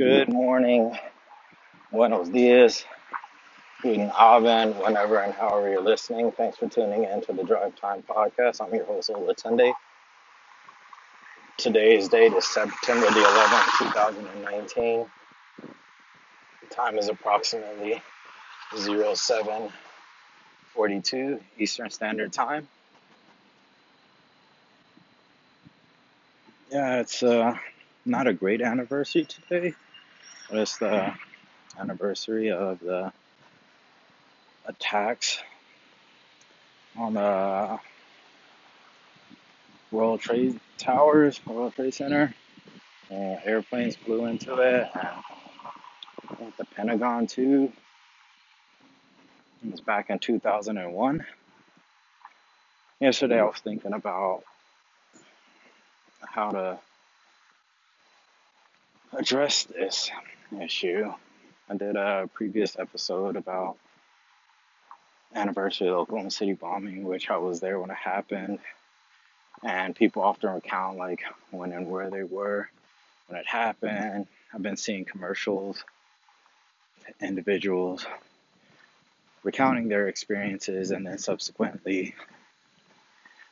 Good morning, buenos dias, guten Abend, whenever and however you're listening. Thanks for tuning in to the Drive Time Podcast. I'm your host, Ola Tunde. Today's date is September the 11th, 2019. Time is approximately 0742 Eastern Standard Time. Yeah, it's uh, not a great anniversary today, it's the anniversary of the attacks on the World Trade Towers, World Trade Center. Uh, airplanes flew into it, and the Pentagon too. It was back in 2001. Yesterday, I was thinking about how to address this issue. I did a previous episode about anniversary of the Oklahoma City bombing, which I was there when it happened, and people often recount like when and where they were when it happened. I've been seeing commercials, individuals recounting their experiences, and then subsequently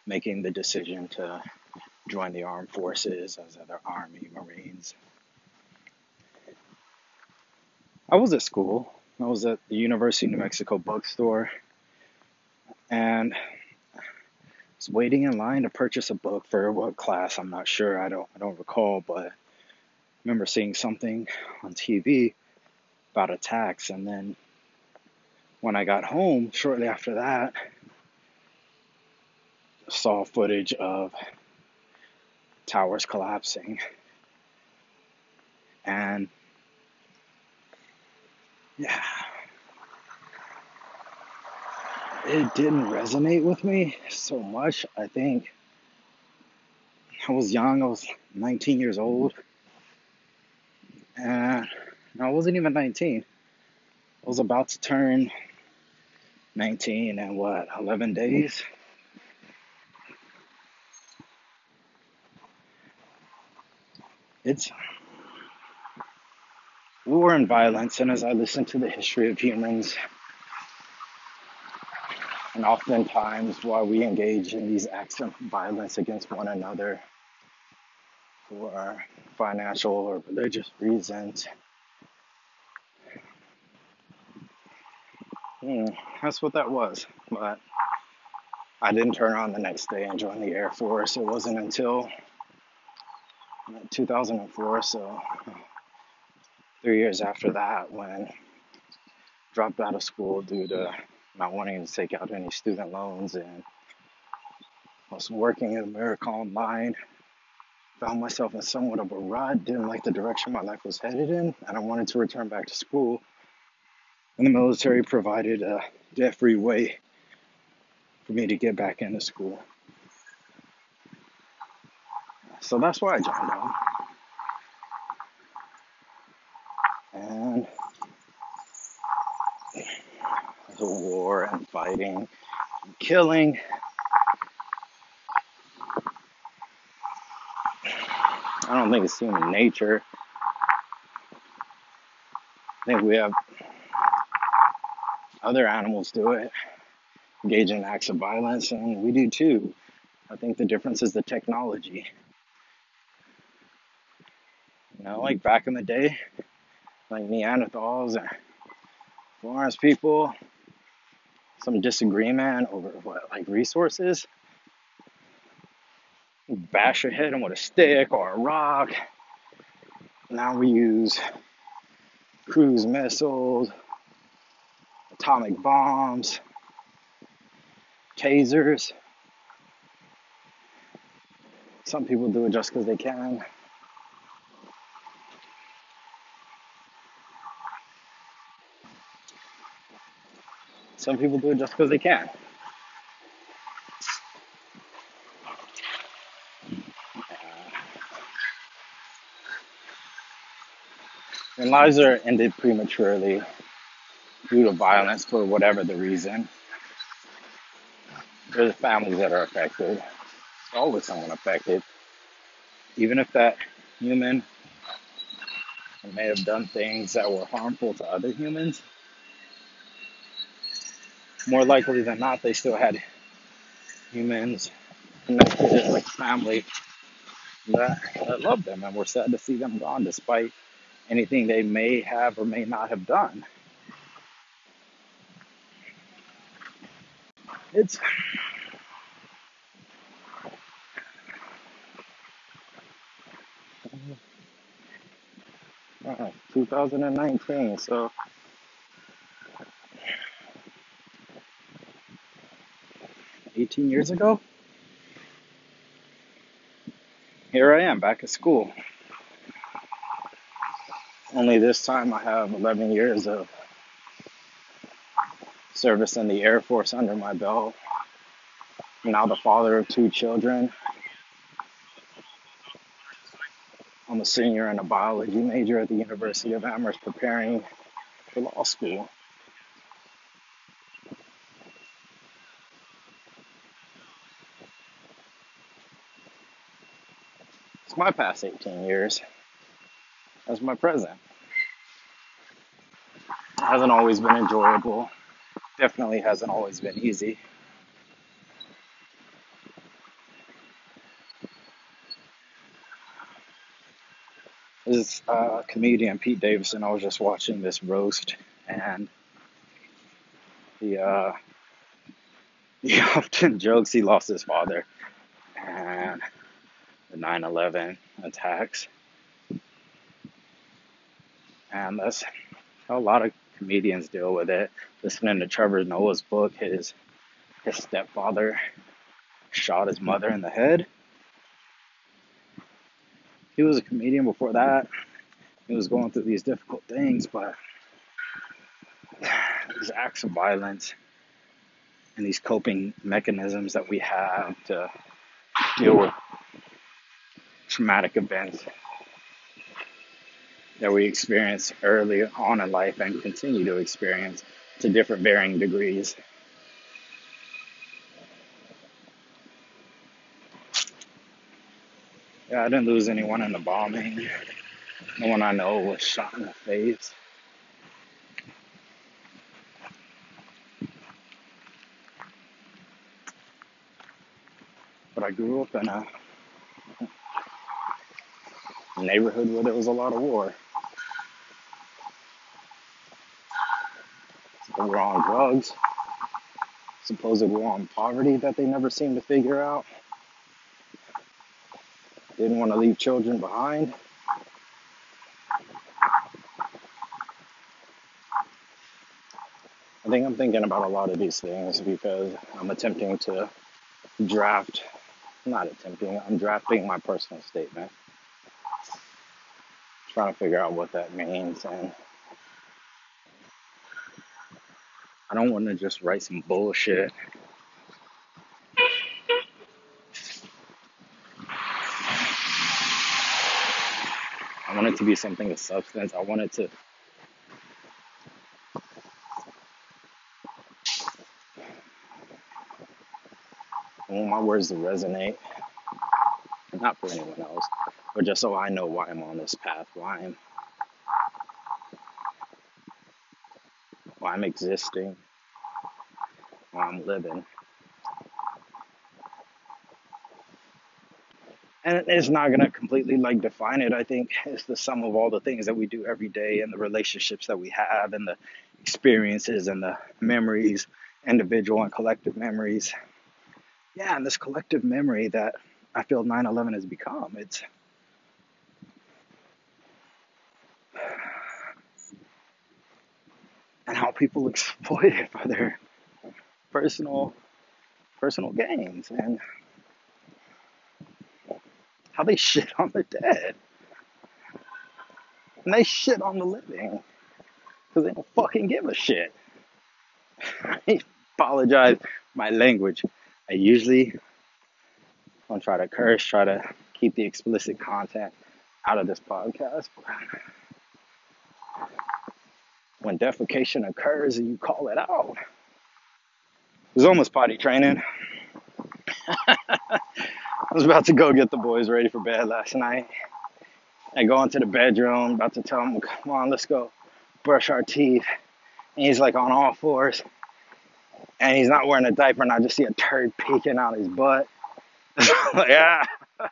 making the decision to join the armed forces as either Army, Marines. I was at school. I was at the University of New mm-hmm. Mexico bookstore and I was waiting in line to purchase a book for what class I'm not sure. I don't I don't recall, but I remember seeing something on TV about attacks and then when I got home shortly after that saw footage of towers collapsing and yeah it didn't resonate with me so much. I think I was young, I was 19 years old, and I wasn't even 19. I was about to turn 19 in what, 11 days? It's war and violence, and as I listen to the history of humans, and oftentimes, while we engage in these acts of violence against one another for financial or religious reasons, hmm, that's what that was. But I didn't turn on the next day and join the Air Force. It wasn't until 2004, so three years after that, when I dropped out of school due to not wanting to take out any student loans and I was working in America Online. Found myself in somewhat of a rut, didn't like the direction my life was headed in, and I wanted to return back to school. And the military provided a debt free way for me to get back into school. So that's why I joined on. And war and fighting and killing. I don't think it's human nature. I think we have other animals do it, engage in acts of violence, and we do too. I think the difference is the technology. You know, like back in the day, like Neanderthals and Florence people, some disagreement over what like resources, bash your head in with a stick or a rock. Now we use cruise missiles, atomic bombs, tasers. Some people do it just because they can. Some people do it just because they can. Uh, when lives are ended prematurely due to violence for whatever the reason, there's families that are affected. There's always someone affected. Even if that human may have done things that were harmful to other humans, more likely than not, they still had humans connected like family that, that loved them and were sad to see them gone despite anything they may have or may not have done. It's uh, 2019, so 18 years ago, here I am back at school. Only this time I have 11 years of service in the Air Force under my belt. I'm now the father of two children. I'm a senior and a biology major at the University of Amherst preparing for law school. It's my past 18 years as my present. It hasn't always been enjoyable. Definitely hasn't always been easy. This uh, comedian Pete Davidson, I was just watching this roast, and he uh, he often jokes he lost his father 9 11 attacks. And that's how a lot of comedians deal with it. Listening to Trevor Noah's book, his, his stepfather shot his mother in the head. He was a comedian before that. He was going through these difficult things, but these acts of violence and these coping mechanisms that we have to deal with traumatic events that we experience early on in life and continue to experience to different varying degrees. Yeah, I didn't lose anyone in the bombing. No one I know was shot in the face. But I grew up in a neighborhood where there was a lot of war. The war on drugs, supposed war on poverty that they never seemed to figure out. Didn't want to leave children behind. I think I'm thinking about a lot of these things because I'm attempting to draft, not attempting, I'm drafting my personal statement, trying to figure out what that means. And I don't want to just write some bullshit. I want it to be something of substance. I want it to, I want my words to resonate, not for anyone else, but just so I know why I'm on this path, why I'm, why I'm existing, why I'm living. and it's not to completely like define it. I think it's the sum of all the things that we do every day and the relationships that we have and the experiences and the memories individual and collective memories. Yeah and this collective memory that i feel 9-11 has become it's and how people exploit it for their personal personal gains and how they shit on the dead and they shit on the living because they don't fucking give a shit. I apologize my language. I usually don't try to curse, try to keep the explicit content out of this podcast. When defecation occurs and you call it out, it was almost potty training. I was about to go get the boys ready for bed last night, I go into the bedroom, about to tell him, come on, let's go brush our teeth. And he's like on all fours. And he's not wearing a diaper, and I just see a turd peeking out his butt. like, ah.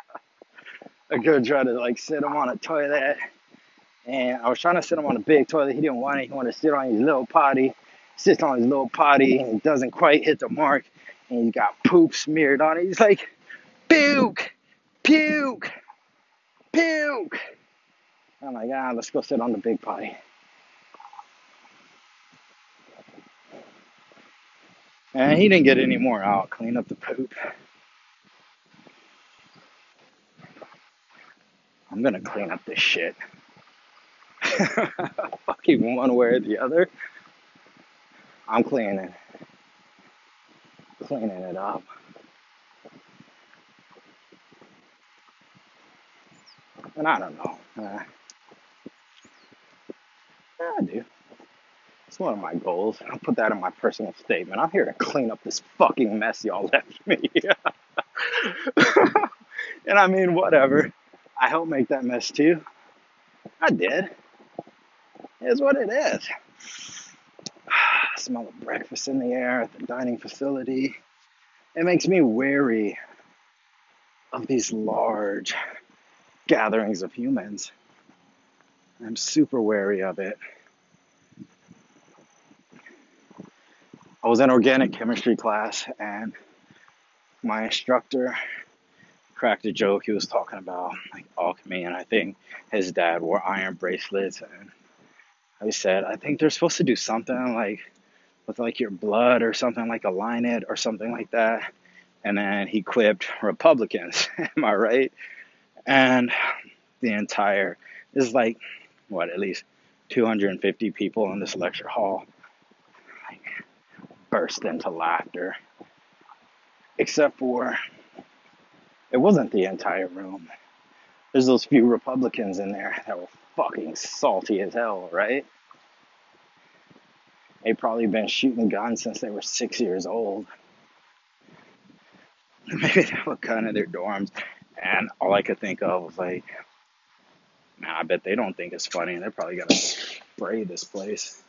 I go try to like sit him on a toilet. And I was trying to sit him on a big toilet. He didn't want it. He wanted to sit on his little potty. Sits on his little potty and it doesn't quite hit the mark. And he's got poop smeared on it. He's like, puke, puke, puke. I'm like, ah, let's go sit on the big potty. And he didn't get any more out. Clean up the poop. I'm gonna clean up this shit. Fucking one way or the other. I'm cleaning, cleaning it up. And I don't know. Uh, yeah, I do. It's one of my goals. I'll put that in my personal statement. I'm here to clean up this fucking mess y'all left me. and I mean, whatever. I helped make that mess too. I did. It's what it is. smell of breakfast in the air at the dining facility. It makes me wary of these large gatherings of humans. I'm super wary of it. I was in organic chemistry class and my instructor cracked a joke. He was talking about like alchemy and I think his dad wore iron bracelets and I said, I think they're supposed to do something like with like your blood or something like align it or something like that. And then he quipped Republicans. Am I right? And the entire is like what at least 250 people in this lecture hall like burst into laughter except for it wasn't the entire room there's those few republicans in there that were fucking salty as hell right they've probably been shooting guns since they were six years old maybe they have a gun in their dorms and all i could think of was like Man, I bet they don't think it's funny. And they're probably gonna spray this place.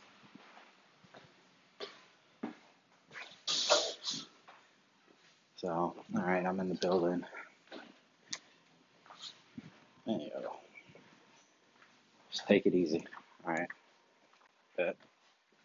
So, all right, I'm in the building. There you go. Just take it easy. All right. Bet.